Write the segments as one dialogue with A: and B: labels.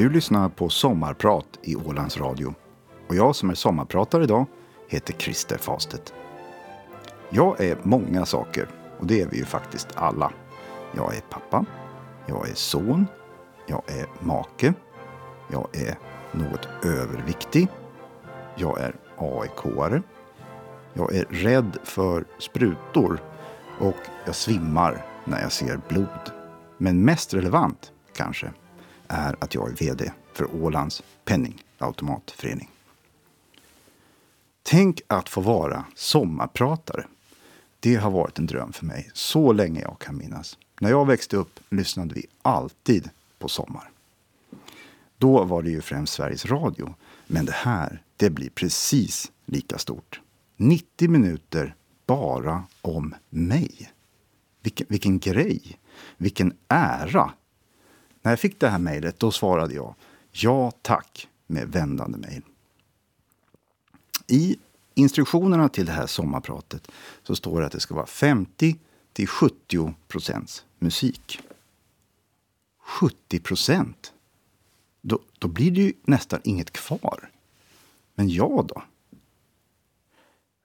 A: Du lyssnar på Sommarprat i Ålands Radio. Och jag som är sommarpratare idag heter Christer Fastet. Jag är många saker och det är vi ju faktiskt alla. Jag är pappa, jag är son, jag är make, jag är något överviktig, jag är AIK-are, jag är rädd för sprutor och jag svimmar när jag ser blod. Men mest relevant, kanske, är att jag är VD för Ålands penningautomatförening. Tänk att få vara sommarpratare. Det har varit en dröm för mig så länge jag kan minnas. När jag växte upp lyssnade vi alltid på Sommar. Då var det ju främst Sveriges Radio. Men det här, det blir precis lika stort. 90 minuter bara om mig. Vilken, vilken grej! Vilken ära! När jag fick det här mejlet, då svarade jag ja tack med vändande mejl. I instruktionerna till det här sommarpratet så står det att det ska vara 50 till 70 procents musik. 70 procent? Då, då blir det ju nästan inget kvar. Men jag då?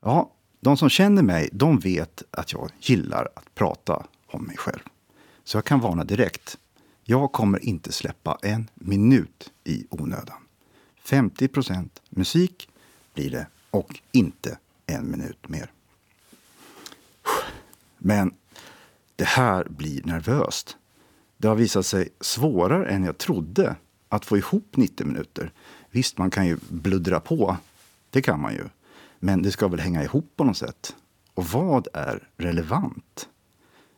A: Ja, de som känner mig, de vet att jag gillar att prata om mig själv. Så jag kan varna direkt. Jag kommer inte släppa en minut i onödan. 50 procent musik blir det och inte en minut mer. Men det här blir nervöst. Det har visat sig svårare än jag trodde att få ihop 90 minuter. Visst, man kan ju bluddra på. Det kan man ju. Men det ska väl hänga ihop på något sätt. Och vad är relevant?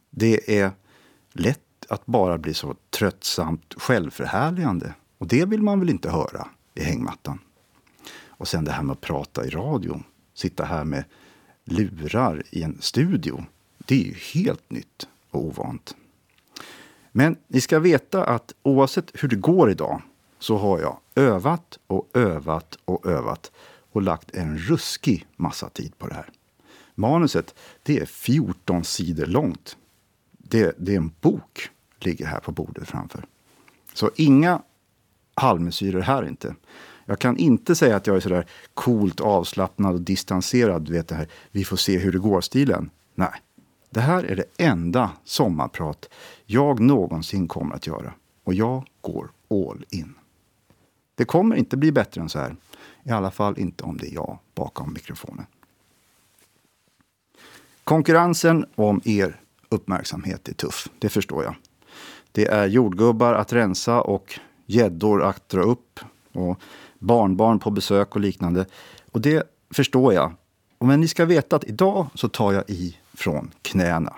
A: Det är lätt att bara bli så tröttsamt självförhärligande. Och det vill man väl inte höra i hängmattan. Och sen det här med att prata i radio. Sitta här med lurar i en studio. Det är ju helt nytt och ovant. Men ni ska veta att oavsett hur det går idag så har jag övat och övat och övat och lagt en ruskig massa tid på det här. Manuset det är 14 sidor långt. Det, det är en bok, ligger här på bordet framför. Så inga halvmesyrer här inte. Jag kan inte säga att jag är sådär coolt avslappnad och distanserad. Du vet det här, vi får se hur det går-stilen. Nej, det här är det enda sommarprat jag någonsin kommer att göra. Och jag går all in. Det kommer inte bli bättre än så här. I alla fall inte om det är jag bakom mikrofonen. Konkurrensen om er uppmärksamhet är tuff, det förstår jag. Det är jordgubbar att rensa och gäddor att dra upp och barnbarn på besök och liknande. Och det förstår jag. Men ni ska veta att idag så tar jag i från knäna.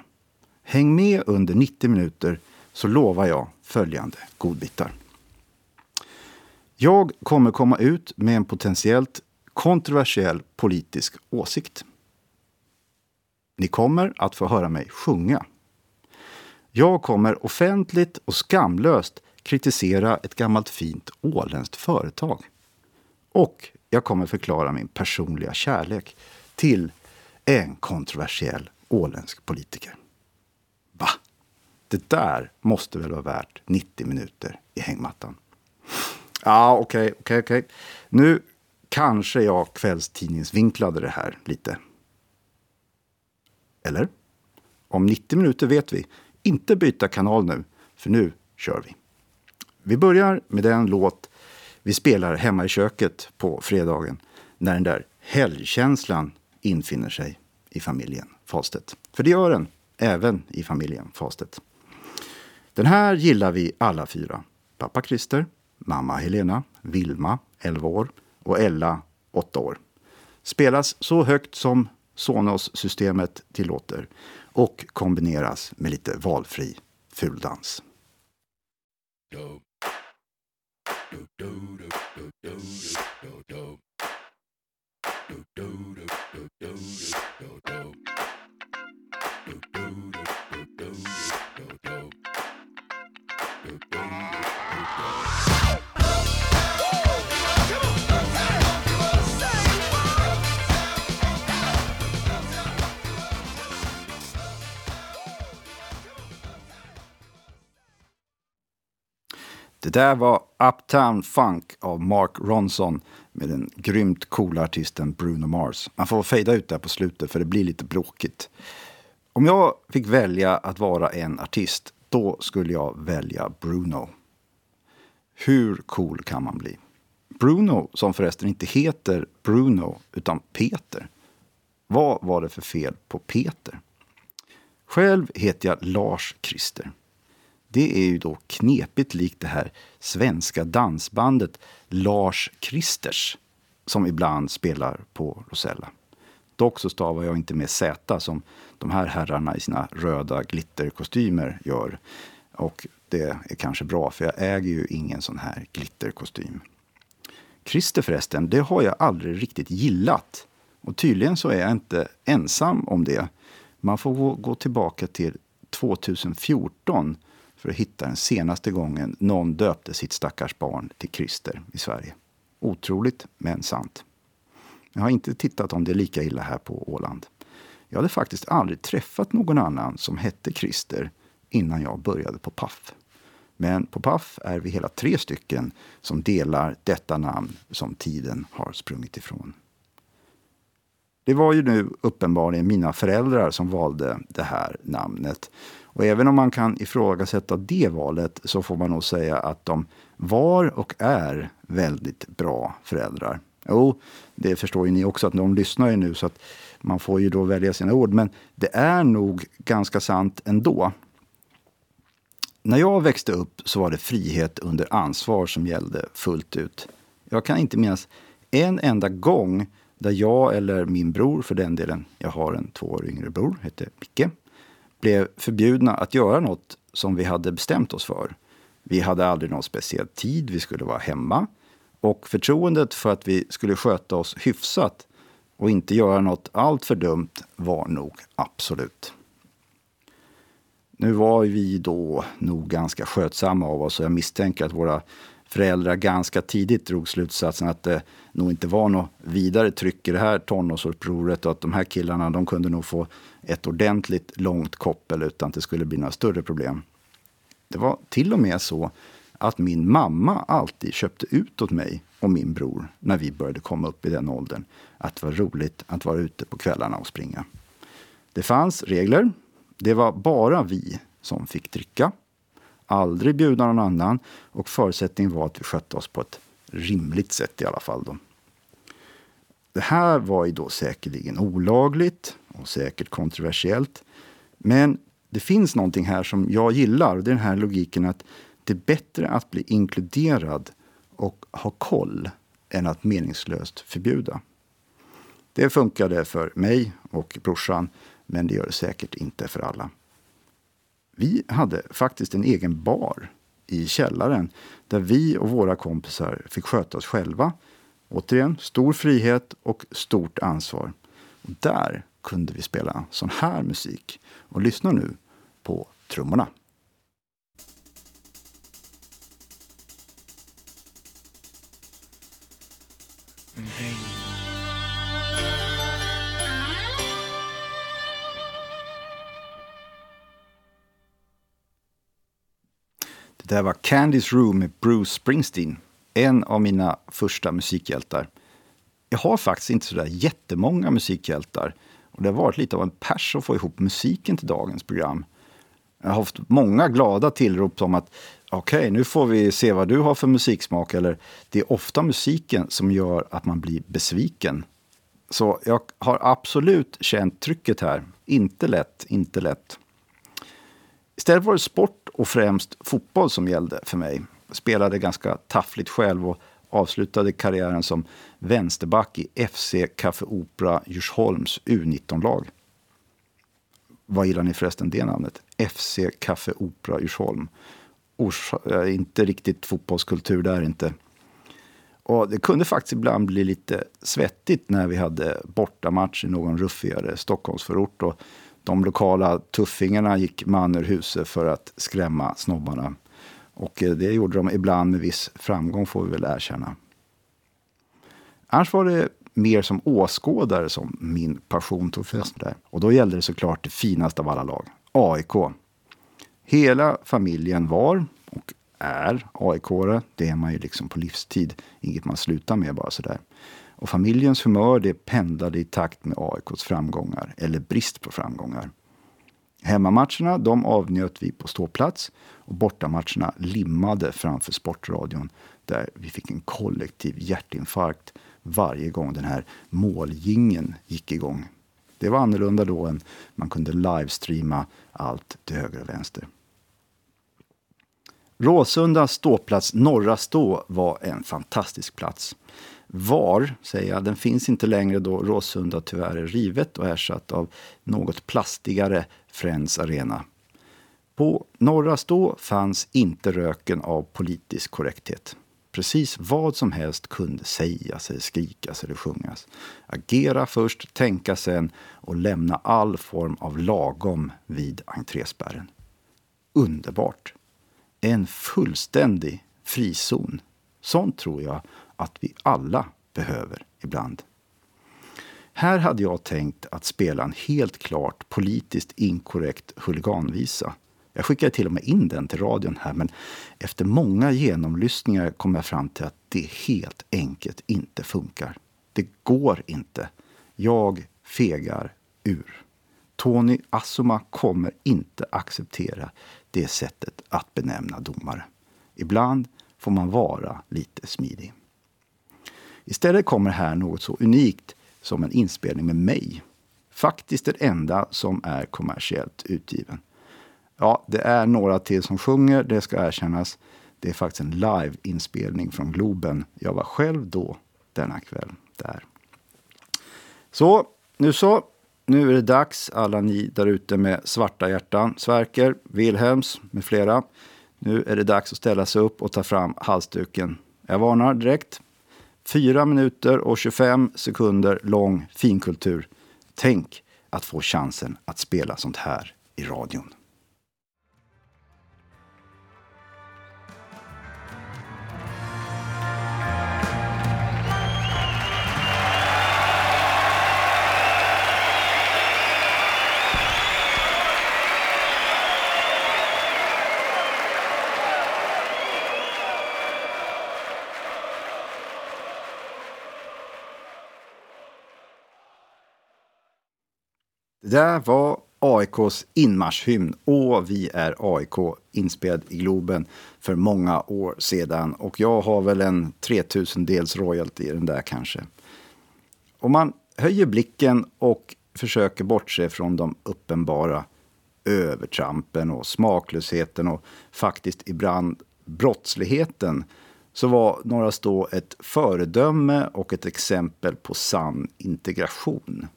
A: Häng med under 90 minuter så lovar jag följande godbitar. Jag kommer komma ut med en potentiellt kontroversiell politisk åsikt. Ni kommer att få höra mig sjunga. Jag kommer offentligt och skamlöst kritisera ett gammalt fint åländskt företag. Och jag kommer förklara min personliga kärlek till en kontroversiell åländsk politiker. Va? Det där måste väl vara värt 90 minuter i hängmattan? Ja, okej, okay, okej, okay, okej. Okay. Nu kanske jag kvällstidningsvinklade det här lite. Eller? Om 90 minuter vet vi. Inte byta kanal nu, för nu kör vi. Vi börjar med den låt vi spelar hemma i köket på fredagen när den där helgkänslan infinner sig i familjen Fastedt. För det gör den, även i familjen Fastedt. Den här gillar vi alla fyra. Pappa Christer, mamma Helena, Vilma, 11 år och Ella, 8 år. Spelas så högt som Sonos-systemet tillåter och kombineras med lite valfri fuldans. Do. Do, do, Det där var Uptown Funk av Mark Ronson med den grymt coola artisten Bruno Mars. Man får fejda ut det på slutet för det blir lite bråkigt. Om jag fick välja att vara en artist, då skulle jag välja Bruno. Hur cool kan man bli? Bruno, som förresten inte heter Bruno utan Peter. Vad var det för fel på Peter? Själv heter jag Lars Christer det är ju då knepigt likt det här svenska dansbandet Lars Kristers som ibland spelar på Rosella. Dock så stavar jag inte med Z som de här herrarna i sina röda glitterkostymer gör. Och det är kanske bra, för jag äger ju ingen sån här glitterkostym. Christer förresten, det har jag aldrig riktigt gillat. Och tydligen så är jag inte ensam om det. Man får gå, gå tillbaka till 2014 för att hitta den senaste gången någon döpte sitt stackars barn till Christer i Sverige. Otroligt, men sant. Jag har inte tittat om det är lika illa här på Åland. Jag hade faktiskt aldrig träffat någon annan som hette Christer innan jag började på Paff. Men på Paff är vi hela tre stycken som delar detta namn som tiden har sprungit ifrån. Det var ju nu uppenbarligen mina föräldrar som valde det här namnet. Och även om man kan ifrågasätta det valet så får man nog säga att de var och är väldigt bra föräldrar. Jo, det förstår ju ni också att de lyssnar ju nu så att man får ju då välja sina ord. Men det är nog ganska sant ändå. När jag växte upp så var det frihet under ansvar som gällde fullt ut. Jag kan inte minnas en enda gång där jag eller min bror, för den delen, jag har en två år yngre bror, heter Micke, blev förbjudna att göra något som vi hade bestämt oss för. Vi hade aldrig någon speciell tid, vi skulle vara hemma. Och förtroendet för att vi skulle sköta oss hyfsat och inte göra något alltför dumt var nog absolut. Nu var vi då nog ganska skötsamma av oss och jag misstänker att våra föräldrar ganska tidigt drog slutsatsen att det nog inte var något vidare tryck i det här tonårsupproret och att de här killarna de kunde nog få ett ordentligt långt koppel utan att det skulle bli några större problem. Det var till och med så att min mamma alltid köpte ut åt mig och min bror när vi började komma upp i den åldern att det var roligt att vara ute på kvällarna och springa. Det fanns regler. Det var bara vi som fick dricka aldrig bjuda någon annan och förutsättningen var att vi skötte oss på ett rimligt sätt i alla fall. Då. Det här var ju då säkerligen olagligt och säkert kontroversiellt. Men det finns någonting här som jag gillar och det är den här logiken att det är bättre att bli inkluderad och ha koll än att meningslöst förbjuda. Det funkade för mig och brorsan, men det gör det säkert inte för alla. Vi hade faktiskt en egen bar i källaren där vi och våra kompisar fick sköta oss själva. Återigen, stor frihet och stort ansvar. Och där kunde vi spela sån här musik. Och lyssna nu på trummorna. Mm. Det här var Candy's Room med Bruce Springsteen. En av mina första musikhjältar. Jag har faktiskt inte sådär jättemånga musikhjältar. Och det har varit lite av en pers att få ihop musiken till dagens program. Jag har haft många glada tillrop om att okej, okay, nu får vi se vad du har för musiksmak. Eller det är ofta musiken som gör att man blir besviken. Så jag har absolut känt trycket här. Inte lätt, inte lätt. Istället var det sport och främst fotboll som gällde för mig. Jag spelade ganska taffligt själv och avslutade karriären som vänsterback i FC Café Opera Djursholms U19-lag. Vad gillar ni förresten det namnet? FC Café Opera Djursholm. Ors, eh, inte riktigt fotbollskultur där inte. Och det kunde faktiskt ibland bli lite svettigt när vi hade bortamatch i någon ruffigare Stockholmsförort. Och de lokala tuffingarna gick man ur huset för att skrämma snobbarna. Och eh, det gjorde de ibland med viss framgång, får vi väl erkänna. Annars var det mer som åskådare som min passion tog fäste där. Och då gällde det såklart det finaste av alla lag, AIK. Hela familjen var, och är aik Det är man ju liksom på livstid. Inget man slutar med bara sådär. Och familjens humör det pendlade i takt med AIKs framgångar, eller brist på framgångar. Hemmamatcherna de avnjöt vi på ståplats och bortamatcherna limmade framför Sportradion där vi fick en kollektiv hjärtinfarkt varje gång den här målgingen gick igång. Det var annorlunda då än man kunde livestreama allt till höger och vänster. Råsunda ståplats Norra Stå var en fantastisk plats. Var, säger jag, den finns inte längre då Råsunda tyvärr är rivet och ersatt av något plastigare Friends Arena. På Norra Stå fanns inte röken av politisk korrekthet. Precis vad som helst kunde sägas, eller skrikas eller sjungas. Agera först, tänka sen och lämna all form av lagom vid entréspärren. Underbart! En fullständig frizon. Sånt tror jag att vi alla behöver ibland. Här hade jag tänkt att spela en helt klart politiskt inkorrekt huliganvisa. Jag skickade till och med in den till radion här men efter många genomlyssningar kom jag fram till att det helt enkelt inte funkar. Det går inte. Jag fegar ur. Tony Assoma kommer inte acceptera det sättet att benämna domare. Ibland får man vara lite smidig. Istället kommer här något så unikt som en inspelning med mig. Faktiskt den enda som är kommersiellt utgiven. Ja, det är några till som sjunger, det ska erkännas. Det är faktiskt en live-inspelning från Globen. Jag var själv då, denna kväll, där. Så, nu så. Nu är det dags, alla ni där ute med svarta hjärtan, Sverker, Wilhelms med flera. Nu är det dags att ställa sig upp och ta fram halsduken. Jag varnar direkt. 4 minuter och 25 sekunder lång finkultur. Tänk att få chansen att spela sånt här i radion. Där var AIKs inmarschhymn Åh, vi är AIK, inspelad i Globen för många år sedan. Och jag har väl en 3000 dels royalty i den där kanske. Om man höjer blicken och försöker bortse från de uppenbara övertrampen och smaklösheten och faktiskt ibland brottsligheten så var Norra Stå ett föredöme och ett exempel på sann integration.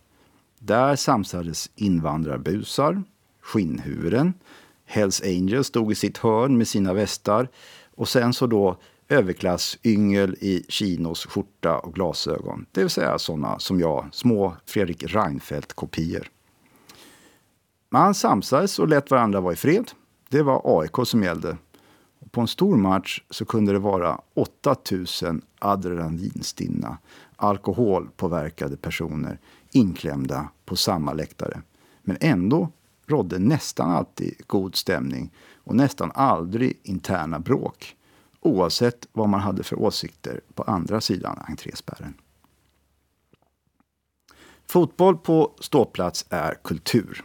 A: Där samsades invandrarbusar, skinnhuvuden, Hells Angels stod i sitt hörn med sina västar och sen så då överklassyngel i chinos skjorta och glasögon. Det vill säga sådana som jag, små Fredrik Reinfeldt-kopior. Man samsades och lät varandra vara i fred. Det var AIK som gällde. På en stor match så kunde det vara 8000 adrenalinstinna, alkoholpåverkade personer inklämda på samma läktare. Men ändå rådde nästan alltid god stämning och nästan aldrig interna bråk oavsett vad man hade för åsikter på andra sidan entréspärren. Fotboll på ståplats är kultur.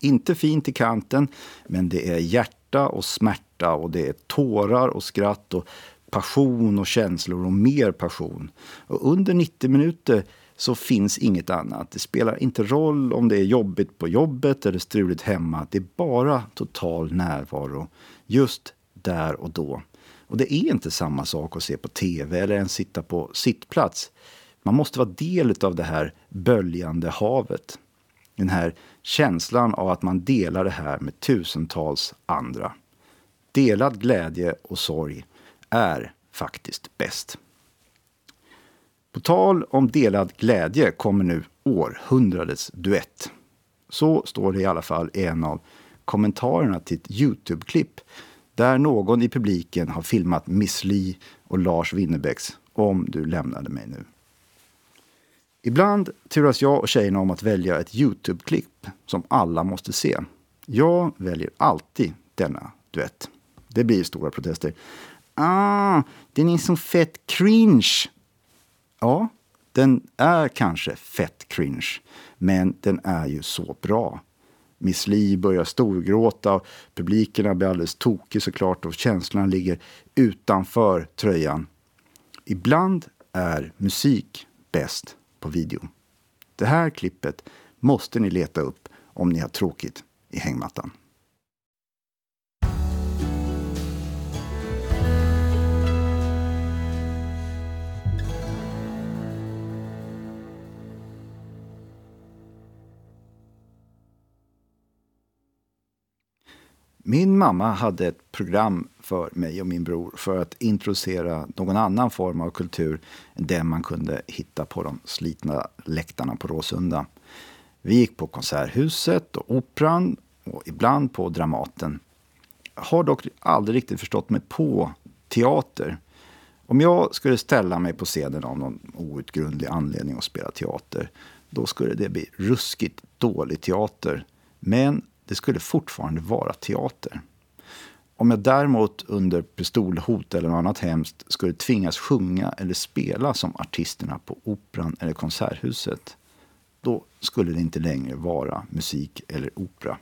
A: Inte fint i kanten, men det är hjärta och smärta och det är tårar och skratt och passion och känslor och mer passion. Och under 90 minuter så finns inget annat. Det spelar inte roll om det är jobbigt på jobbet eller struligt hemma. Det är bara total närvaro just där och då. Och det är inte samma sak att se på tv eller ens sitta på sittplats. Man måste vara del av det här böljande havet. Den här känslan av att man delar det här med tusentals andra. Delad glädje och sorg är faktiskt bäst. På tal om delad glädje kommer nu århundradets duett. Så står det i alla fall i en av kommentarerna till ett Youtube-klipp där någon i publiken har filmat Miss Li och Lars Winnerbäcks Om du lämnade mig nu. Ibland turas jag och tjejerna om att välja ett Youtube-klipp som alla måste se. Jag väljer alltid denna duett. Det blir stora protester. Ah, den är så fett cringe. Ja, den är kanske fett cringe, men den är ju så bra. Miss Li börjar storgråta, publiken blir alldeles tokig såklart och känslorna ligger utanför tröjan. Ibland är musik bäst på video. Det här klippet måste ni leta upp om ni har tråkigt i hängmattan. Min mamma hade ett program för mig och min bror för att introducera någon annan form av kultur än den man kunde hitta på de slitna läktarna på Råsunda. Vi gick på Konserthuset och Operan och ibland på Dramaten. Jag har dock aldrig riktigt förstått mig på teater. Om jag skulle ställa mig på scenen av någon outgrundlig anledning och spela teater, då skulle det bli ruskigt dålig teater. Men det skulle fortfarande vara teater. Om jag däremot under pistolhot eller något annat hemskt skulle tvingas sjunga eller spela som artisterna på Operan eller Konserthuset, då skulle det inte längre vara musik eller opera.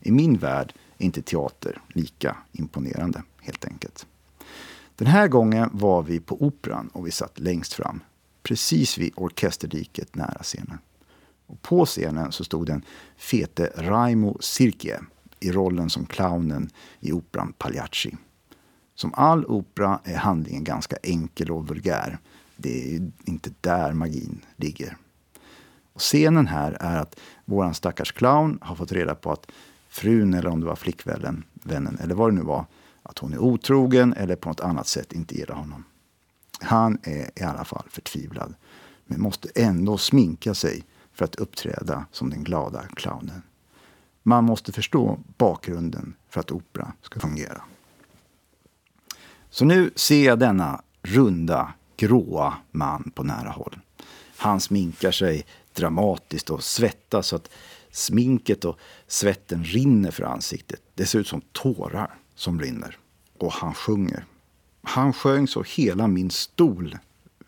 A: I min värld är inte teater lika imponerande, helt enkelt. Den här gången var vi på Operan och vi satt längst fram, precis vid orkesterdiket nära scenen. Och på scenen så stod den fete Raimo Sirkie i rollen som clownen i operan Pagliacci. Som all opera är handlingen ganska enkel och vulgär. Det är inte där magin ligger. Och scenen här är att våran stackars clown har fått reda på att frun, eller om det var flickvännen, vännen, eller vad det nu var, att hon är otrogen eller på något annat sätt inte gillar honom. Han är i alla fall förtvivlad, men måste ändå sminka sig för att uppträda som den glada clownen. Man måste förstå bakgrunden för att opera ska fungera. Så nu ser jag denna runda, gråa man på nära håll. Han sminkar sig dramatiskt och svettas så att sminket och svetten rinner för ansiktet. Det ser ut som tårar som rinner. Och han sjunger. Han sjöng så hela min stol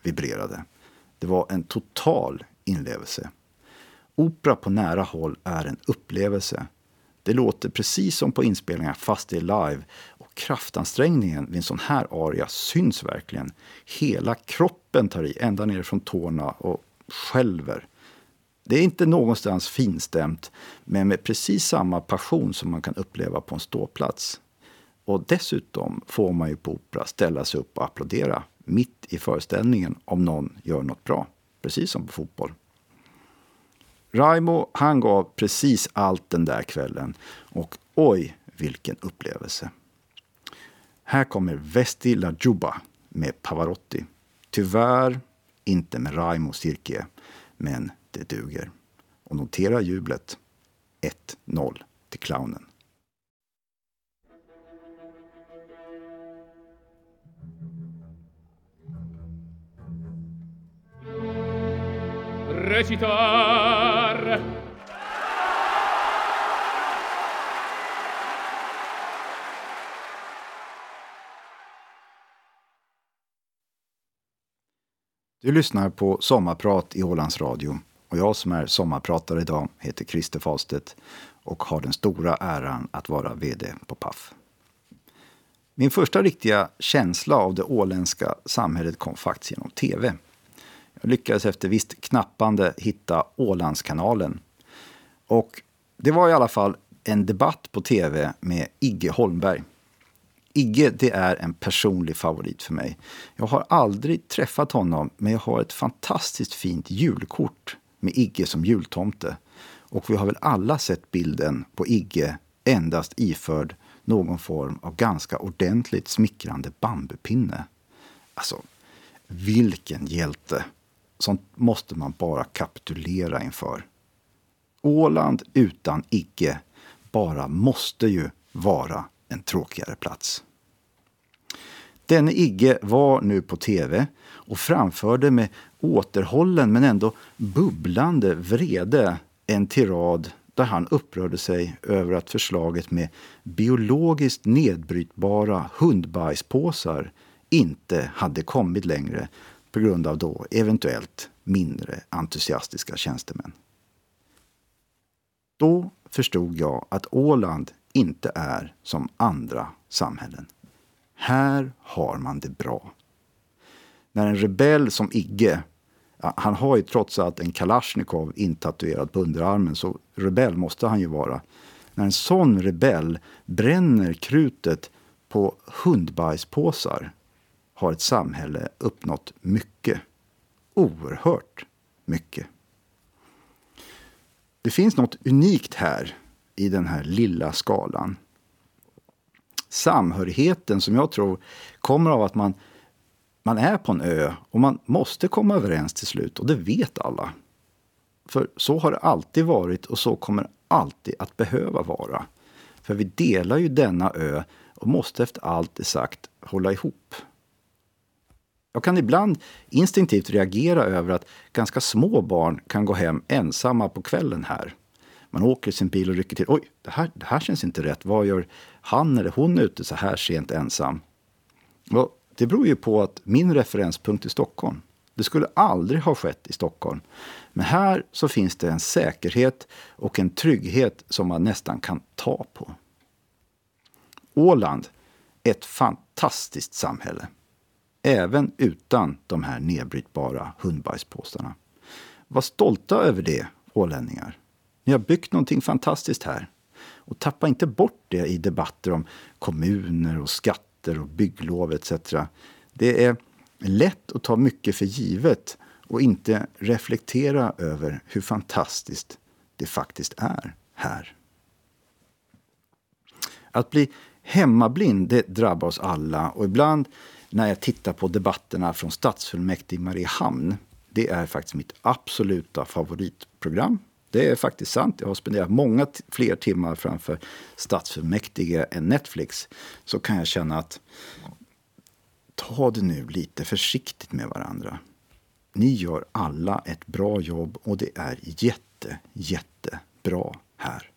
A: vibrerade. Det var en total inlevelse. Opera på nära håll är en upplevelse. Det låter precis som på inspelningar fast det är live. Och kraftansträngningen vid en sån här aria syns verkligen. Hela kroppen tar i, ända ner från tårna och skälver. Det är inte någonstans finstämt, men med precis samma passion som man kan uppleva på en ståplats. Och dessutom får man ju på opera ställa sig upp och applådera mitt i föreställningen om någon gör något bra. Precis som på fotboll. Raimo, han gav precis allt den där kvällen. Och oj, vilken upplevelse. Här kommer Vesti La Giuba med Pavarotti. Tyvärr inte med Raimo Sirke, men det duger. Och notera jublet. 1-0 till clownen.
B: Recitar.
A: Du lyssnar på Sommarprat i Ålands Radio och jag som är sommarpratare idag heter Christer Fastedt och har den stora äran att vara VD på Paf. Min första riktiga känsla av det åländska samhället kom faktiskt genom TV. Jag lyckades efter visst knappande hitta Ålandskanalen. Och det var i alla fall en debatt på tv med Igge Holmberg. Igge det är en personlig favorit för mig. Jag har aldrig träffat honom, men jag har ett fantastiskt fint julkort med Igge som jultomte. Och vi har väl alla sett bilden på Igge endast iförd någon form av ganska ordentligt smickrande bambupinne. Alltså, vilken hjälte! Sånt måste man bara kapitulera inför. Åland utan Igge bara måste ju vara en tråkigare plats. Denne Igge var nu på tv och framförde med återhållen men ändå bubblande vrede en tirad där han upprörde sig över att förslaget med biologiskt nedbrytbara hundbajspåsar inte hade kommit längre på grund av då eventuellt mindre entusiastiska tjänstemän. Då förstod jag att Åland inte är som andra samhällen. Här har man det bra. När en rebell som Igge, han har ju trots allt en Kalashnikov intatuerad på underarmen, så rebell måste han ju vara. När en sån rebell bränner krutet på hundbajspåsar har ett samhälle uppnått mycket. Oerhört mycket. Det finns något unikt här i den här lilla skalan. Samhörigheten som jag tror kommer av att man, man är på en ö och man måste komma överens till slut och det vet alla. För så har det alltid varit och så kommer det alltid att behöva vara. För vi delar ju denna ö och måste efter allt det sagt hålla ihop. Jag kan ibland instinktivt reagera över att ganska små barn kan gå hem ensamma på kvällen här. Man åker i sin bil och rycker till. Oj, det här, det här känns inte rätt. Vad gör han eller hon ute så här sent ensam? Och det beror ju på att min referenspunkt är Stockholm. Det skulle aldrig ha skett i Stockholm. Men här så finns det en säkerhet och en trygghet som man nästan kan ta på. Åland ett fantastiskt samhälle. Även utan de här nedbrytbara hundbajspåsarna. Var stolta över det, ålänningar. Ni har byggt någonting fantastiskt här. Och tappa inte bort det i debatter om kommuner och skatter och bygglov etc. Det är lätt att ta mycket för givet och inte reflektera över hur fantastiskt det faktiskt är här. Att bli hemmablind det drabbar oss alla och ibland när jag tittar på debatterna från stadsfullmäktige i Mariehamn det är faktiskt mitt absoluta favoritprogram det är faktiskt sant. Jag har spenderat många fler timmar framför stadsfullmäktige än Netflix. Så kan jag känna att ta det nu lite försiktigt med varandra. Ni gör alla ett bra jobb och det är jätte, jättebra här.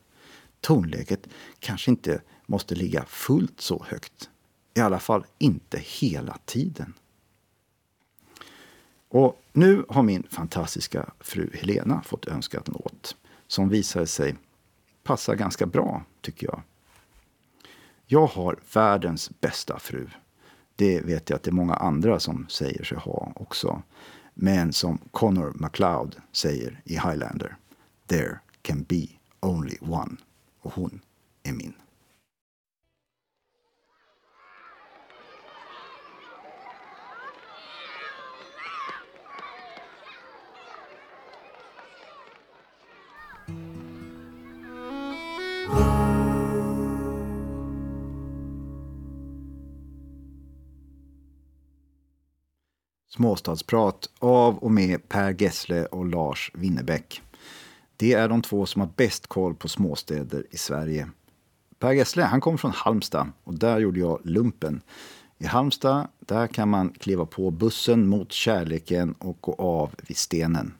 A: Tonläget kanske inte måste ligga fullt så högt. I alla fall inte hela tiden. Och nu har min fantastiska fru Helena fått önskat en låt som visade sig passa ganska bra, tycker jag. Jag har världens bästa fru. Det vet jag att det är många andra som säger sig ha också. Men som Connor MacLeod säger i Highlander. There can be only one. Och hon är min. Småstadsprat av och med Per Gessle och Lars Winnerbäck. Det är de två som har bäst koll på småstäder i Sverige. Per Gessle han kom från Halmstad och där gjorde jag lumpen. I Halmstad där kan man kliva på bussen mot kärleken och gå av vid stenen.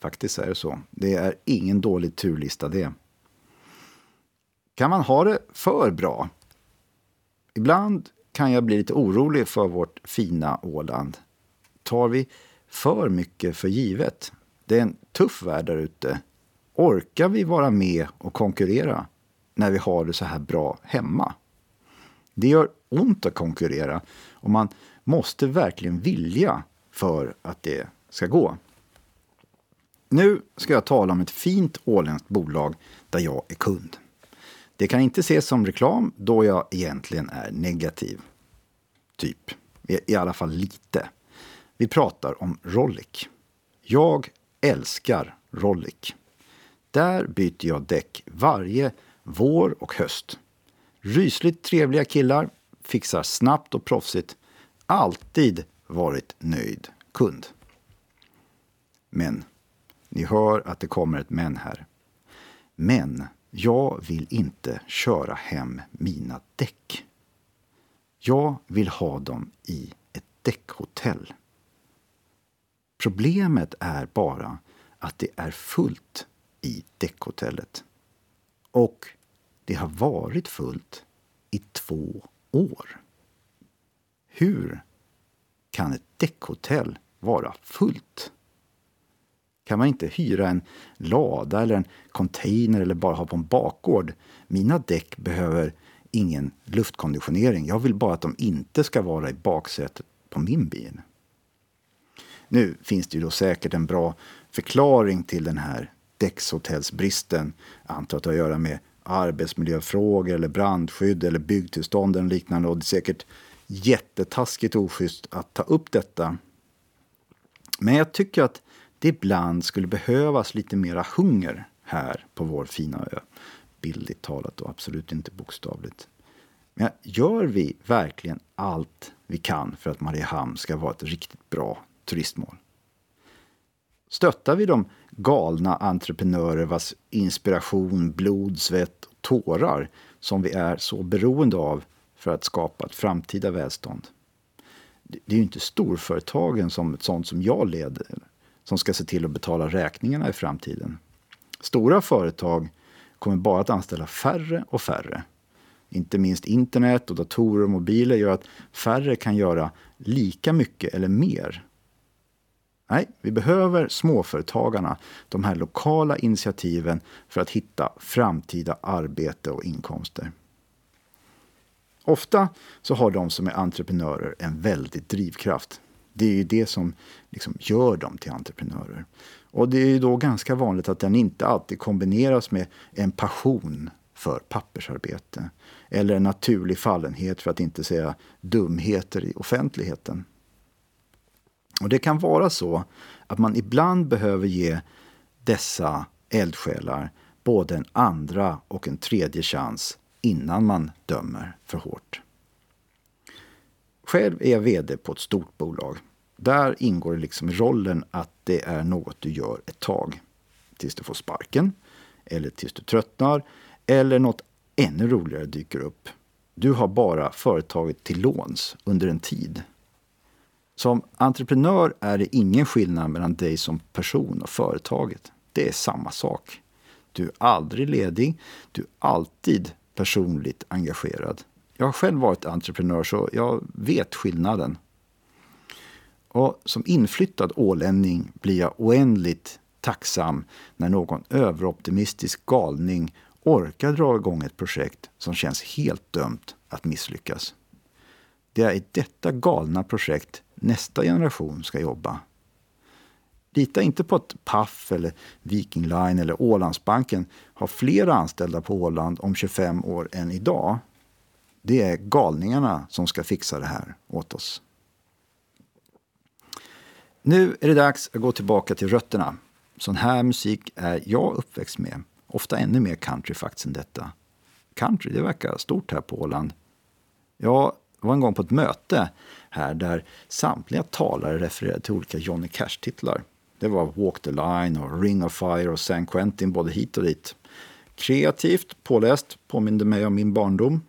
A: Faktiskt är det så. Det är ingen dålig turlista det. Kan man ha det för bra? Ibland kan jag bli lite orolig för vårt fina Åland tar vi för mycket för givet? Det är en tuff värld där ute. Orkar vi vara med och konkurrera när vi har det så här bra hemma? Det gör ont att konkurrera och man måste verkligen vilja för att det ska gå. Nu ska jag tala om ett fint åländskt bolag där jag är kund. Det kan inte ses som reklam då jag egentligen är negativ. Typ. I alla fall lite. Vi pratar om Rollick. Jag älskar Rollick. Där byter jag däck varje vår och höst. Rysligt trevliga killar, fixar snabbt och proffsigt. Alltid varit nöjd kund. Men, ni hör att det kommer ett men här. Men jag vill inte köra hem mina däck. Jag vill ha dem i ett däckhotell. Problemet är bara att det är fullt i däckhotellet. Och det har varit fullt i två år. Hur kan ett däckhotell vara fullt? Kan man inte hyra en lada eller en container eller bara ha på en bakgård? Mina däck behöver ingen luftkonditionering. Jag vill bara att de inte ska vara i baksätet på min bil. Nu finns det ju då säkert en bra förklaring till den här däckshotellsbristen. Jag antar att det har att göra med arbetsmiljöfrågor eller brandskydd eller byggtillstånd eller liknande. Och det är säkert jättetaskigt oschysst att ta upp detta. Men jag tycker att det ibland skulle behövas lite mera hunger här på vår fina ö. Bildligt talat och absolut inte bokstavligt. Men gör vi verkligen allt vi kan för att Mariehamn ska vara ett riktigt bra turistmål? Stöttar vi de galna entreprenörer vars inspiration, blod, svett och tårar som vi är så beroende av för att skapa ett framtida välstånd? Det är ju inte storföretagen som ett sånt som jag leder som ska se till att betala räkningarna i framtiden. Stora företag kommer bara att anställa färre och färre. Inte minst internet och datorer och mobiler gör att färre kan göra lika mycket eller mer. Nej, vi behöver småföretagarna, de här lokala initiativen för att hitta framtida arbete och inkomster. Ofta så har de som är entreprenörer en väldig drivkraft. Det är ju det som liksom gör dem till entreprenörer. Och det är ju då ganska vanligt att den inte alltid kombineras med en passion för pappersarbete eller en naturlig fallenhet, för att inte säga dumheter i offentligheten. Och det kan vara så att man ibland behöver ge dessa eldsjälar både en andra och en tredje chans innan man dömer för hårt. Själv är jag VD på ett stort bolag. Där ingår det liksom rollen att det är något du gör ett tag. Tills du får sparken, eller tills du tröttnar, eller något ännu roligare dyker upp. Du har bara företaget till låns under en tid. Som entreprenör är det ingen skillnad mellan dig som person och företaget. Det är samma sak. Du är aldrig ledig, du är alltid personligt engagerad. Jag har själv varit entreprenör så jag vet skillnaden. Och som inflyttad ålänning blir jag oändligt tacksam när någon överoptimistisk galning orkar dra igång ett projekt som känns helt dömt att misslyckas. Det är i detta galna projekt nästa generation ska jobba. Lita inte på att Paf, eller Viking Line eller Ålandsbanken har fler anställda på Åland om 25 år än idag. Det är galningarna som ska fixa det här åt oss. Nu är det dags att gå tillbaka till rötterna. Sån här musik är jag uppväxt med. Ofta ännu mer country faktiskt än detta. Country, det verkar stort här på Åland. Jag var en gång på ett möte här där samtliga talare refererade till olika Johnny Cash-titlar. Det var Walk the Line och Ring of Fire och San Quentin både hit och dit. Kreativt, påläst, påminde mig om min barndom.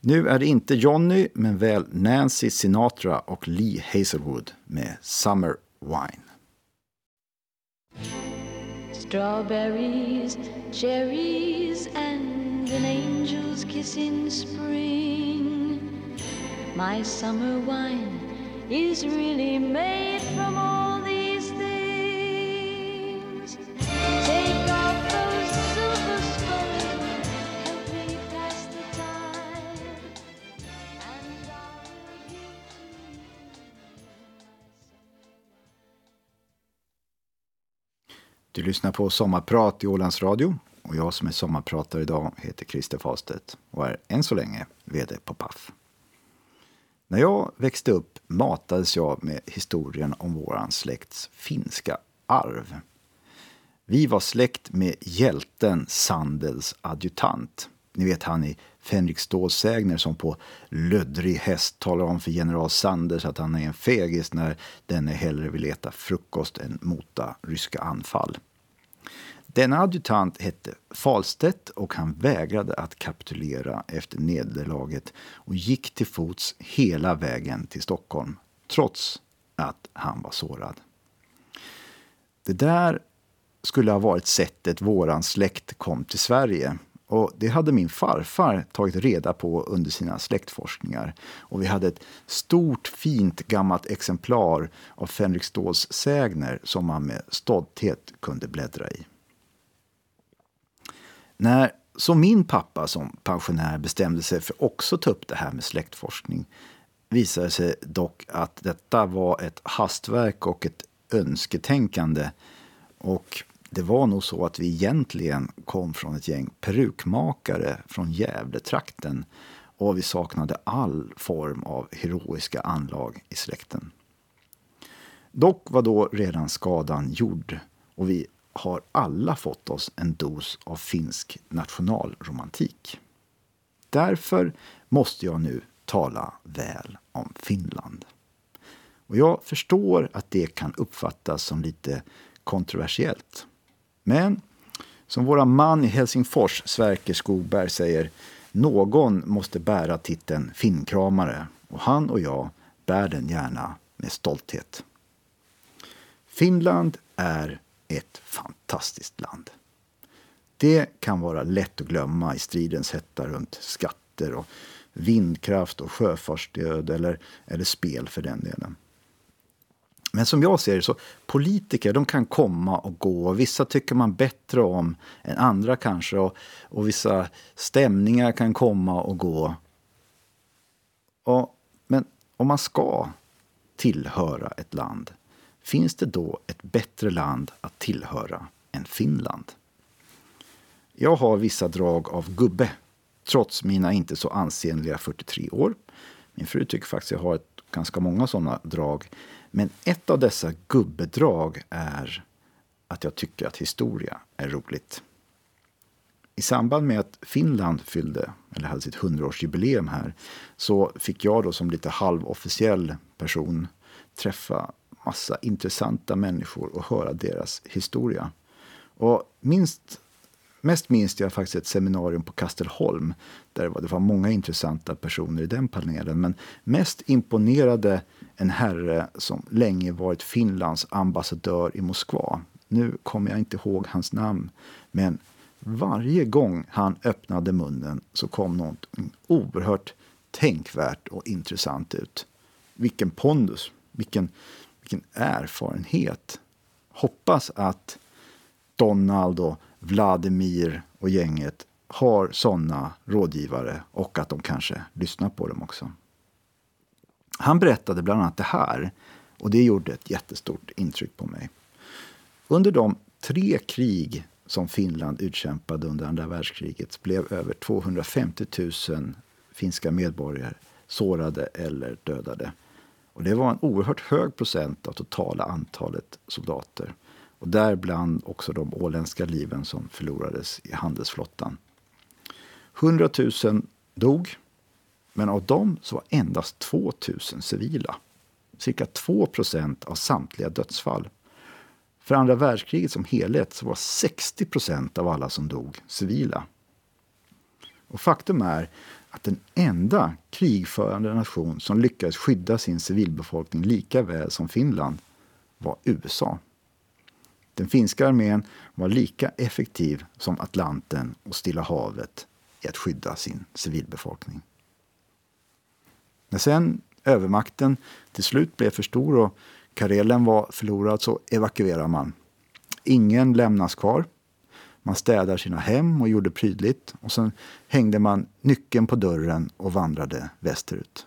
A: Nu är det inte Johnny, men väl Nancy Sinatra och Lee Hazelwood med Summer Wine.
C: Strawberries, cherries and an angel's kiss in spring. My summer wine is really made from all these things. Take off those silver spurs, help me pass the time, and I'll give to you
A: Du lyssnar på Sommarprat i Ålands Radio och jag som är sommarpratare idag heter Christer Fastedt och är än så länge VD på Paf. När jag växte upp matades jag med historien om våran släkts finska arv. Vi var släkt med hjälten Sandels adjutant. Ni vet han i Fänrik Ståls sägner som på löddrig häst talar om för general Sanders att han är en fegis när denne hellre vill äta frukost än mota ryska anfall. Denna adjutant hette Falstedt och han vägrade att kapitulera efter nederlaget och gick till fots hela vägen till Stockholm, trots att han var sårad. Det där skulle ha varit sättet våran släkt kom till Sverige. Och det hade min farfar tagit reda på under sina släktforskningar. Och vi hade ett stort fint gammalt exemplar av Fänrik Ståls sägner som man med stolthet kunde bläddra i. När så min pappa som pensionär bestämde sig för också ta upp det här med släktforskning visade sig dock att detta var ett hastverk och ett önsketänkande. Och det var nog så att vi egentligen kom från ett gäng perukmakare från Gävletrakten och vi saknade all form av heroiska anlag i släkten. Dock var då redan skadan gjord och vi har alla fått oss en dos av finsk nationalromantik. Därför måste jag nu tala väl om Finland. Och jag förstår att det kan uppfattas som lite kontroversiellt. Men som våra man i Helsingfors, Sverker Skogberg, säger någon måste bära titeln finkramare och han och jag bär den gärna med stolthet. Finland är ett fantastiskt land. Det kan vara lätt att glömma i stridens hetta runt skatter och vindkraft och sjöfartsstöd eller, eller spel för den delen. Men som jag ser det så politiker de kan komma och gå. Vissa tycker man bättre om än andra kanske. Och, och vissa stämningar kan komma och gå. Och, men om man ska tillhöra ett land, finns det då ett bättre land att tillhöra än Finland? Jag har vissa drag av gubbe, trots mina inte så ansenliga 43 år. Min fru tycker faktiskt jag har ett, ganska många sådana drag. Men ett av dessa gubbedrag är att jag tycker att historia är roligt. I samband med att Finland fyllde, eller hade sitt 100-årsjubileum här, så fick jag då som lite halvofficiell person träffa massa intressanta människor och höra deras historia. Och minst Mest minns jag faktiskt ett seminarium på Kastelholm där det var, det var många intressanta personer i den panelen. Men mest imponerade en herre som länge varit Finlands ambassadör i Moskva. Nu kommer jag inte ihåg hans namn, men varje gång han öppnade munnen så kom något oerhört tänkvärt och intressant ut. Vilken pondus, vilken, vilken erfarenhet. Hoppas att Donald och Vladimir och gänget har sådana rådgivare och att de kanske lyssnar på dem också. Han berättade bland annat det här och det gjorde ett jättestort intryck på mig. Under de tre krig som Finland utkämpade under andra världskriget blev över 250 000 finska medborgare sårade eller dödade. Och det var en oerhört hög procent av totala antalet soldater. Och däribland också de åländska liven som förlorades i handelsflottan. 100 000 dog, men av dem så var endast 2 000 civila. Cirka 2 procent av samtliga dödsfall. För andra världskriget som helhet så var 60 procent av alla som dog civila. Och faktum är att den enda krigförande nation som lyckades skydda sin civilbefolkning lika väl som Finland var USA. Den finska armén var lika effektiv som Atlanten och Stilla havet i att skydda sin civilbefolkning. När sen övermakten till slut blev för stor och Karelen var förlorad så evakuerar man. Ingen lämnas kvar. Man städar sina hem och gjorde prydligt och sen hängde man nyckeln på dörren och vandrade västerut.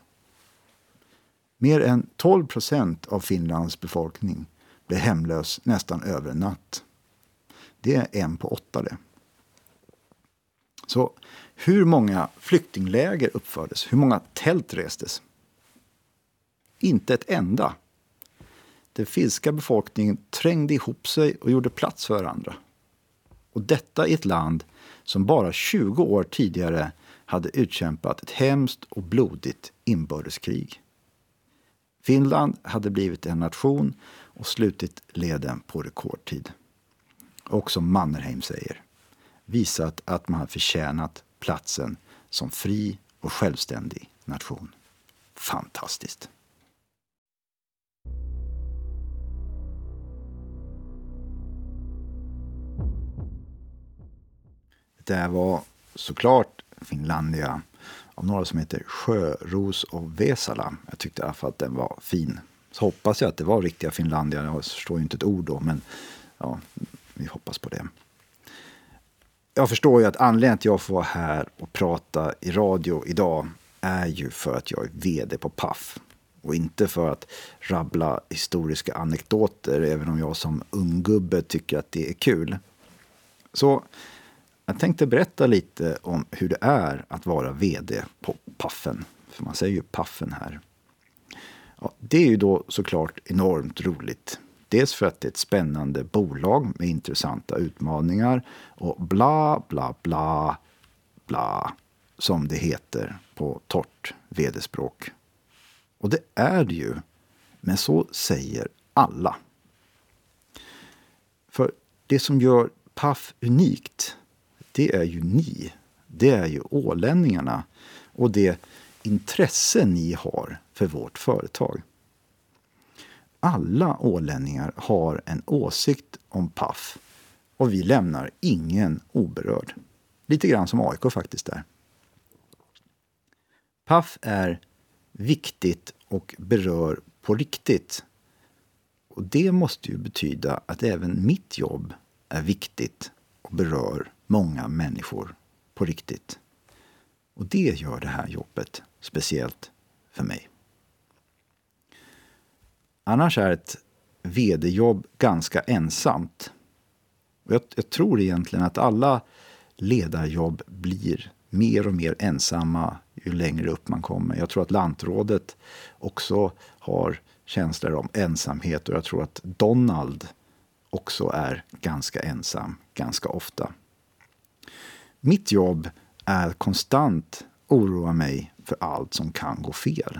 A: Mer än 12 procent av Finlands befolkning blev hemlös nästan över en natt. Det är en på åtta det. Så hur många flyktingläger uppfördes? Hur många tält restes? Inte ett enda. Den finska befolkningen trängde ihop sig och gjorde plats för varandra. Och detta i ett land som bara 20 år tidigare hade utkämpat ett hemskt och blodigt inbördeskrig. Finland hade blivit en nation och slutit leden på rekordtid. Och som Mannerheim säger, visat att man har förtjänat platsen som fri och självständig nation. Fantastiskt! Det var såklart Finlandia av några som heter Sjöros och Vesala. Jag tyckte i alla fall att den var fin. Så hoppas jag att det var riktiga Finlandia. Jag förstår ju inte ett ord då, men ja, vi hoppas på det. Jag förstår ju att anledningen till att jag får vara här och prata i radio idag är ju för att jag är VD på Paf. Och inte för att rabbla historiska anekdoter, även om jag som unggubbe tycker att det är kul. Så jag tänkte berätta lite om hur det är att vara VD på Paffen. För man säger ju Paffen här. Ja, det är ju då såklart enormt roligt. Dels för att det är ett spännande bolag med intressanta utmaningar och bla, bla, bla, bla, som det heter på torrt vd-språk. Och det är det ju, men så säger alla. För det som gör Paff unikt, det är ju ni. Det är ju ålänningarna och det intresse ni har för vårt företag. Alla ålänningar har en åsikt om Paf och vi lämnar ingen oberörd. Lite grann som AIK faktiskt är. Paf är viktigt och berör på riktigt. Och det måste ju betyda att även mitt jobb är viktigt och berör många människor på riktigt. Och det gör det här jobbet speciellt för mig. Annars är ett vd-jobb ganska ensamt. Och jag, jag tror egentligen att alla ledarjobb blir mer och mer ensamma ju längre upp man kommer. Jag tror att lantrådet också har känslor om ensamhet och jag tror att Donald också är ganska ensam ganska ofta. Mitt jobb är konstant oroa mig för allt som kan gå fel.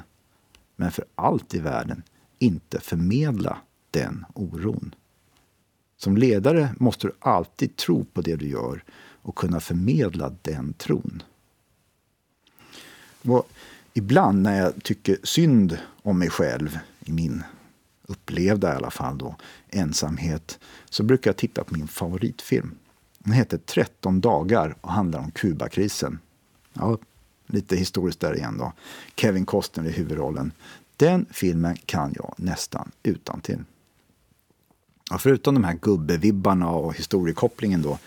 A: Men för allt i världen inte förmedla den oron. Som ledare måste du alltid tro på det du gör och kunna förmedla den tron. Och ibland när jag tycker synd om mig själv, i min upplevda i alla fall då, ensamhet, så brukar jag titta på min favoritfilm. Den heter 13 dagar och handlar om Kubakrisen. Ja, lite historiskt där igen då. Kevin Costner i huvudrollen. Den filmen kan jag nästan utan till. Och förutom de här gubbevibbarna och historiekopplingen då,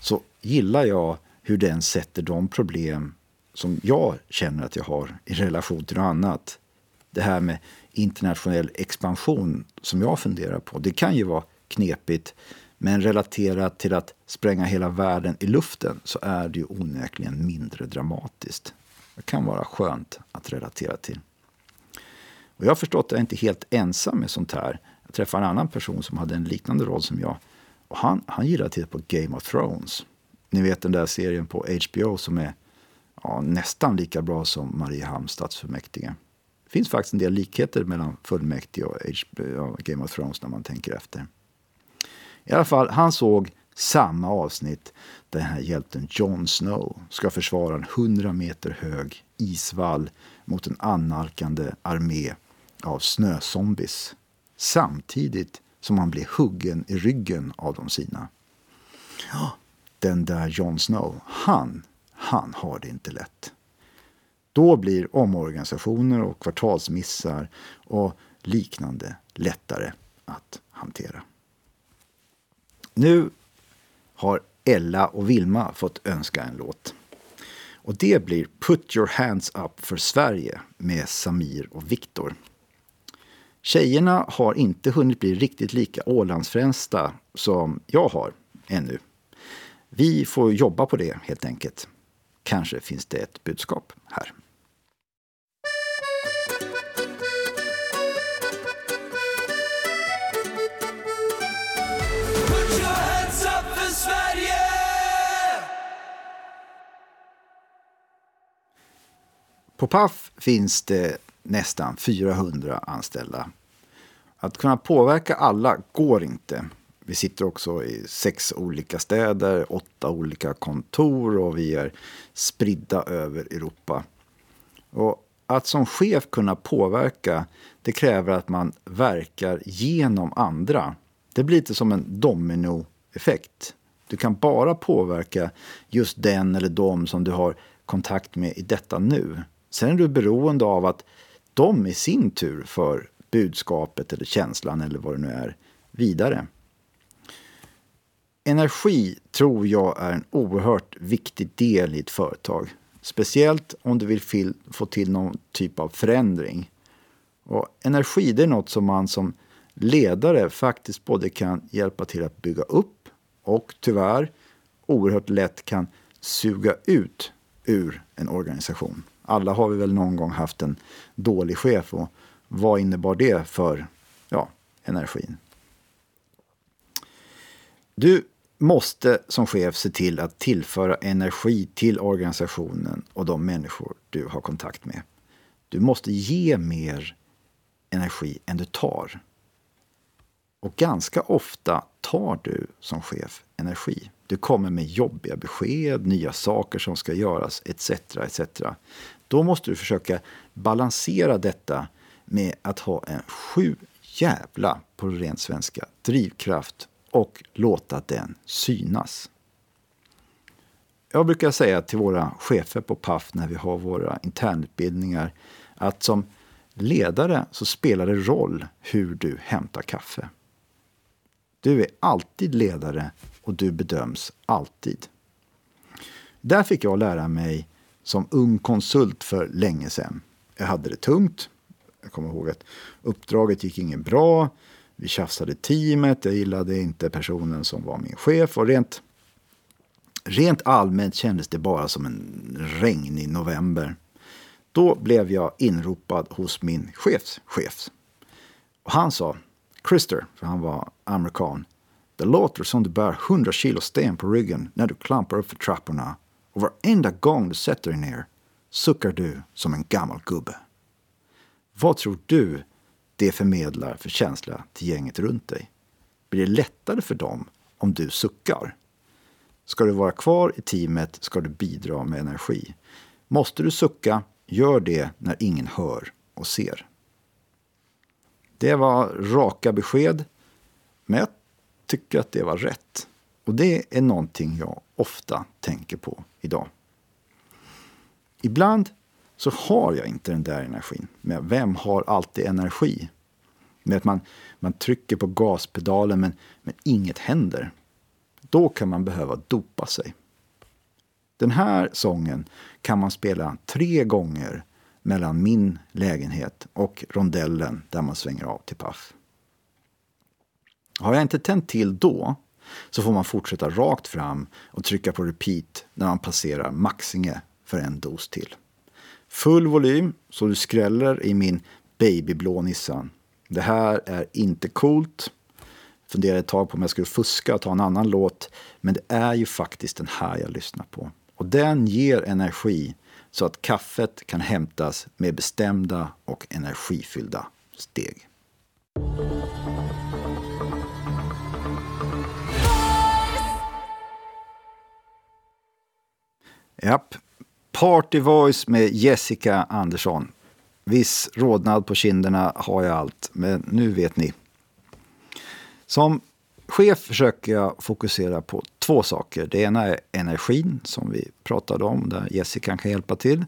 A: så gillar jag hur den sätter de problem som jag känner att jag har i relation till något annat. Det här med internationell expansion som jag funderar på. Det kan ju vara knepigt, men relaterat till att spränga hela världen i luften så är det ju onekligen mindre dramatiskt. Det kan vara skönt att relatera till. Och jag har förstått att jag inte är helt ensam med sånt här. Jag träffade en annan person som hade en liknande roll som jag. Och han, han gillade att titta på Game of Thrones. Ni vet den där serien på HBO som är ja, nästan lika bra som Mariehamns stadsfullmäktige. Det finns faktiskt en del likheter mellan fullmäktige och HBO, Game of Thrones när man tänker efter. I alla fall, han såg samma avsnitt där den här hjälten Jon Snow ska försvara en 100 meter hög isvall mot en annalkande armé av snözombies samtidigt som han blir huggen i ryggen av de sina. Den där Jon Snow, han, han har det inte lätt. Då blir omorganisationer och kvartalsmissar och liknande lättare att hantera. Nu har Ella och Vilma fått önska en låt. Och det blir Put your hands up för Sverige med Samir och Viktor. Tjejerna har inte hunnit bli riktigt lika Ålandsfränsta som jag har ännu. Vi får jobba på det helt enkelt. Kanske finns det ett budskap här. På Paf finns det nästan 400 anställda. Att kunna påverka alla går inte. Vi sitter också i sex olika städer, åtta olika kontor och vi är spridda över Europa. Och att som chef kunna påverka, det kräver att man verkar genom andra. Det blir lite som en dominoeffekt. Du kan bara påverka just den eller de som du har kontakt med i detta nu. Sen är du beroende av att de i sin tur för budskapet eller känslan eller vad det nu är vidare. Energi tror jag är en oerhört viktig del i ett företag. Speciellt om du vill få till någon typ av förändring. Och energi det är något som man som ledare faktiskt både kan hjälpa till att bygga upp och tyvärr oerhört lätt kan suga ut ur en organisation. Alla har vi väl någon gång haft en dålig chef och vad innebar det för ja, energin? Du måste som chef se till att tillföra energi till organisationen och de människor du har kontakt med. Du måste ge mer energi än du tar. Och ganska ofta tar du som chef energi. Du kommer med jobbiga besked, nya saker som ska göras etc. etc. Då måste du försöka balansera detta med att ha en sju jävla, på ren svenska, drivkraft och låta den synas. Jag brukar säga till våra chefer på PAF när vi har våra internutbildningar att som ledare så spelar det roll hur du hämtar kaffe. Du är alltid ledare och du bedöms alltid. Där fick jag lära mig som ung konsult för länge sedan. Jag hade det tungt. Jag kommer ihåg att uppdraget gick inget bra. Vi tjafsade teamet. Jag gillade inte personen som var min chef. Och rent, rent allmänt kändes det bara som en regnig november. Då blev jag inropad hos min chefs chef. Och han sa, Christer, för han var amerikan. Det låter som du bär 100 kilo sten på ryggen när du klampar upp för trapporna och varenda gång du sätter dig ner suckar du som en gammal gubbe. Vad tror du det förmedlar för känsla till gänget runt dig? Blir det lättare för dem om du suckar? Ska du vara kvar i teamet ska du bidra med energi. Måste du sucka, gör det när ingen hör och ser. Det var raka besked, men jag tycker att det var rätt. Och det är någonting jag ofta tänker på idag. Ibland så har jag inte den där energin. Men vem har alltid energi? Med att man, man trycker på gaspedalen men, men inget händer. Då kan man behöva dopa sig. Den här sången kan man spela tre gånger mellan min lägenhet och rondellen där man svänger av till Paff. Har jag inte tänt till då så får man fortsätta rakt fram och trycka på repeat när man passerar Maxinge för en dos till. Full volym så du skräller i min babyblå Nissan. Det här är inte coolt. Funderade ett tag på om jag skulle fuska och ta en annan låt. Men det är ju faktiskt den här jag lyssnar på. Och den ger energi så att kaffet kan hämtas med bestämda och energifyllda steg. Japp. Party Voice med Jessica Andersson. Viss rodnad på kinderna har jag allt, men nu vet ni. Som chef försöker jag fokusera på två saker. Det ena är energin, som vi pratade om, där Jessica kan hjälpa till.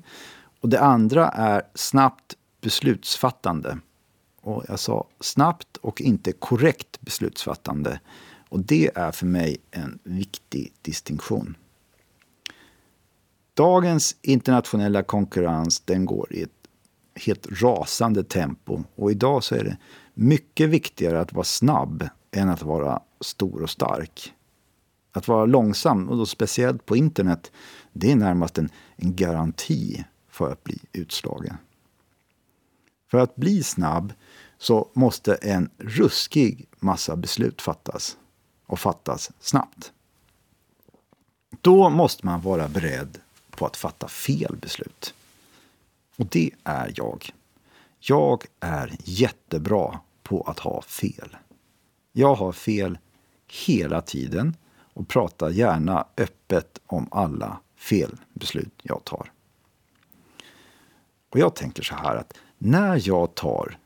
A: Och det andra är snabbt beslutsfattande. Och jag sa snabbt och inte korrekt beslutsfattande. Och det är för mig en viktig distinktion. Dagens internationella konkurrens den går i ett helt rasande tempo. Och idag så är det mycket viktigare att vara snabb än att vara stor och stark. Att vara långsam, och då speciellt på internet, det är närmast en, en garanti för att bli utslagen. För att bli snabb så måste en ruskig massa beslut fattas. Och fattas snabbt. Då måste man vara beredd på att fatta fel beslut. Och det är jag. Jag är jättebra på att ha fel. Jag har fel hela tiden och pratar gärna öppet om alla felbeslut jag tar. Och jag tänker så här att när jag tar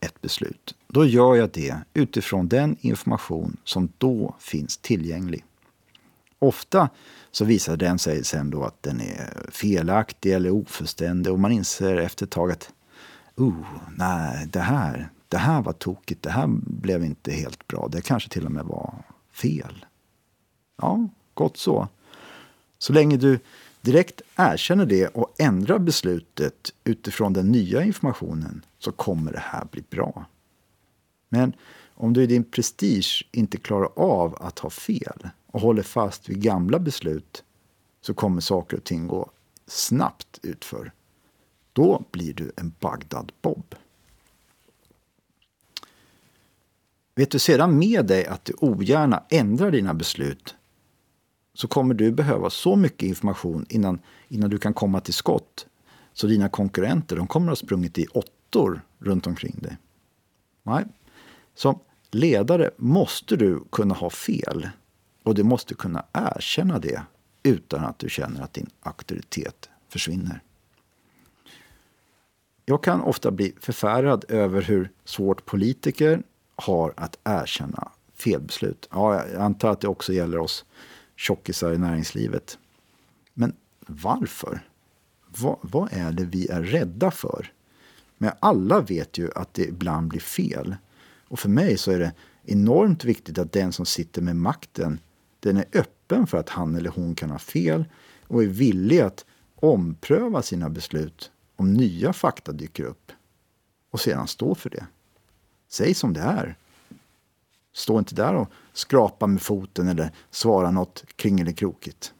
A: ett beslut, då gör jag det utifrån den information som då finns tillgänglig. Ofta så visar den sig sen då att den är felaktig eller ofullständig och man inser efter ett tag att oh, nej, det här, det här var tokigt, det här blev inte helt bra, det kanske till och med var fel. Ja, gott så. Så länge du direkt erkänner det och ändrar beslutet utifrån den nya informationen så kommer det här bli bra. Men om du i din prestige inte klarar av att ha fel och håller fast vid gamla beslut så kommer saker och ting gå snabbt utför. Då blir du en Bagdad-Bob. Vet du sedan med dig att du ogärna ändrar dina beslut så kommer du behöva så mycket information innan, innan du kan komma till skott så dina konkurrenter de kommer att ha sprungit i åttor runt omkring dig. Nej. Så ledare måste du kunna ha fel och du måste kunna erkänna det utan att du känner att din auktoritet försvinner. Jag kan ofta bli förfärad över hur svårt politiker har att erkänna felbeslut. Ja, jag antar att det också gäller oss tjockisar i näringslivet. Men varför? Vad, vad är det vi är rädda för? Men alla vet ju att det ibland blir fel. Och för mig så är det enormt viktigt att den som sitter med makten den är öppen för att han eller hon kan ha fel och är villig att ompröva sina beslut om nya fakta dyker upp och sedan stå för det. Säg som det är. Stå inte där och skrapa med foten eller svara något kringelikrokigt.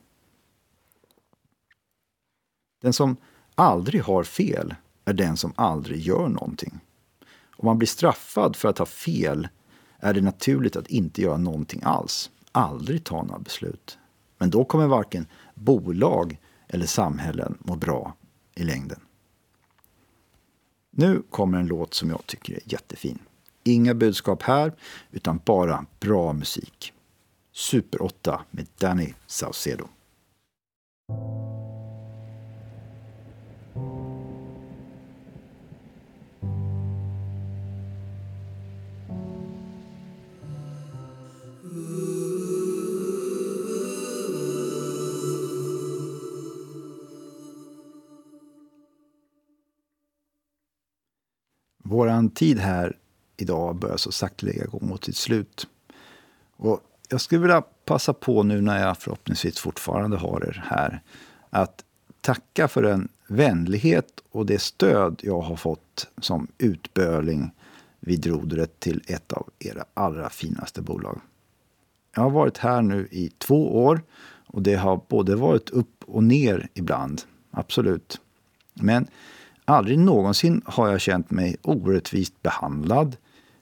A: Den som aldrig har fel är den som aldrig gör någonting. Om man blir straffad för att ha fel är det naturligt att inte göra någonting alls. Aldrig ta några beslut. Men då kommer varken bolag eller samhällen må bra i längden. Nu kommer en låt som jag tycker är jättefin. Inga budskap här, utan bara bra musik. Super 8 med Danny Saucedo. Vår tid här idag börjar så sakteliga gå mot sitt slut. Och jag skulle vilja passa på nu när jag förhoppningsvis fortfarande har er här att tacka för den vänlighet och det stöd jag har fått som utböling vid rodret till ett av era allra finaste bolag. Jag har varit här nu i två år och det har både varit upp och ner ibland, absolut. Men aldrig någonsin har jag känt mig orättvist behandlad,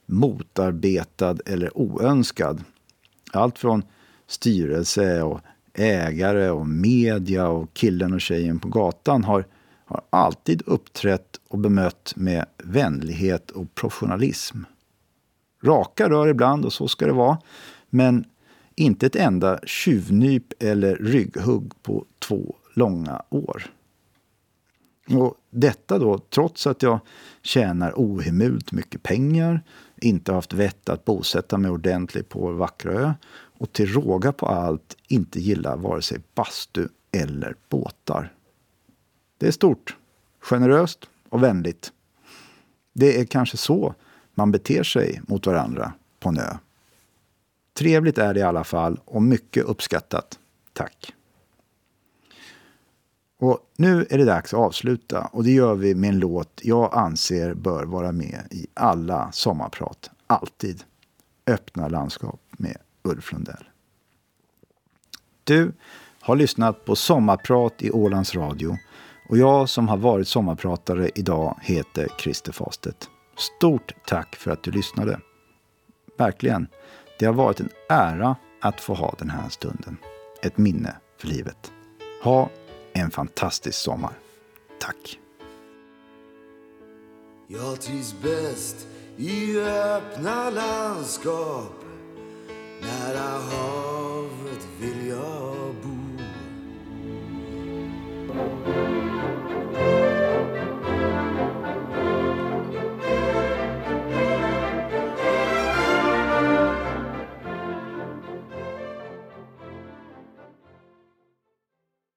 A: motarbetad eller oönskad. Allt från styrelse och ägare och media och killen och tjejen på gatan har, har alltid uppträtt och bemött med vänlighet och professionalism. Raka rör ibland och så ska det vara. Men inte ett enda tjuvnyp eller rygghugg på två långa år. Och detta då trots att jag tjänar ohemult mycket pengar, inte haft vett att bosätta mig ordentligt på vår vackra ö och till råga på allt inte gillar vare sig bastu eller båtar. Det är stort, generöst och vänligt. Det är kanske så man beter sig mot varandra på en ö. Trevligt är det i alla fall och mycket uppskattat. Tack! Och nu är det dags att avsluta och det gör vi med en låt jag anser bör vara med i alla sommarprat. Alltid. Öppna landskap med Ulf Lundell. Du har lyssnat på Sommarprat i Ålands Radio och jag som har varit sommarpratare idag heter Christer Fastet. Stort tack för att du lyssnade. Verkligen. Det har varit en ära att få ha den här stunden. Ett minne för livet. Ha en fantastisk sommar. Tack!
D: Jag trivs bäst i öppna landskap Nära havet vill jag bo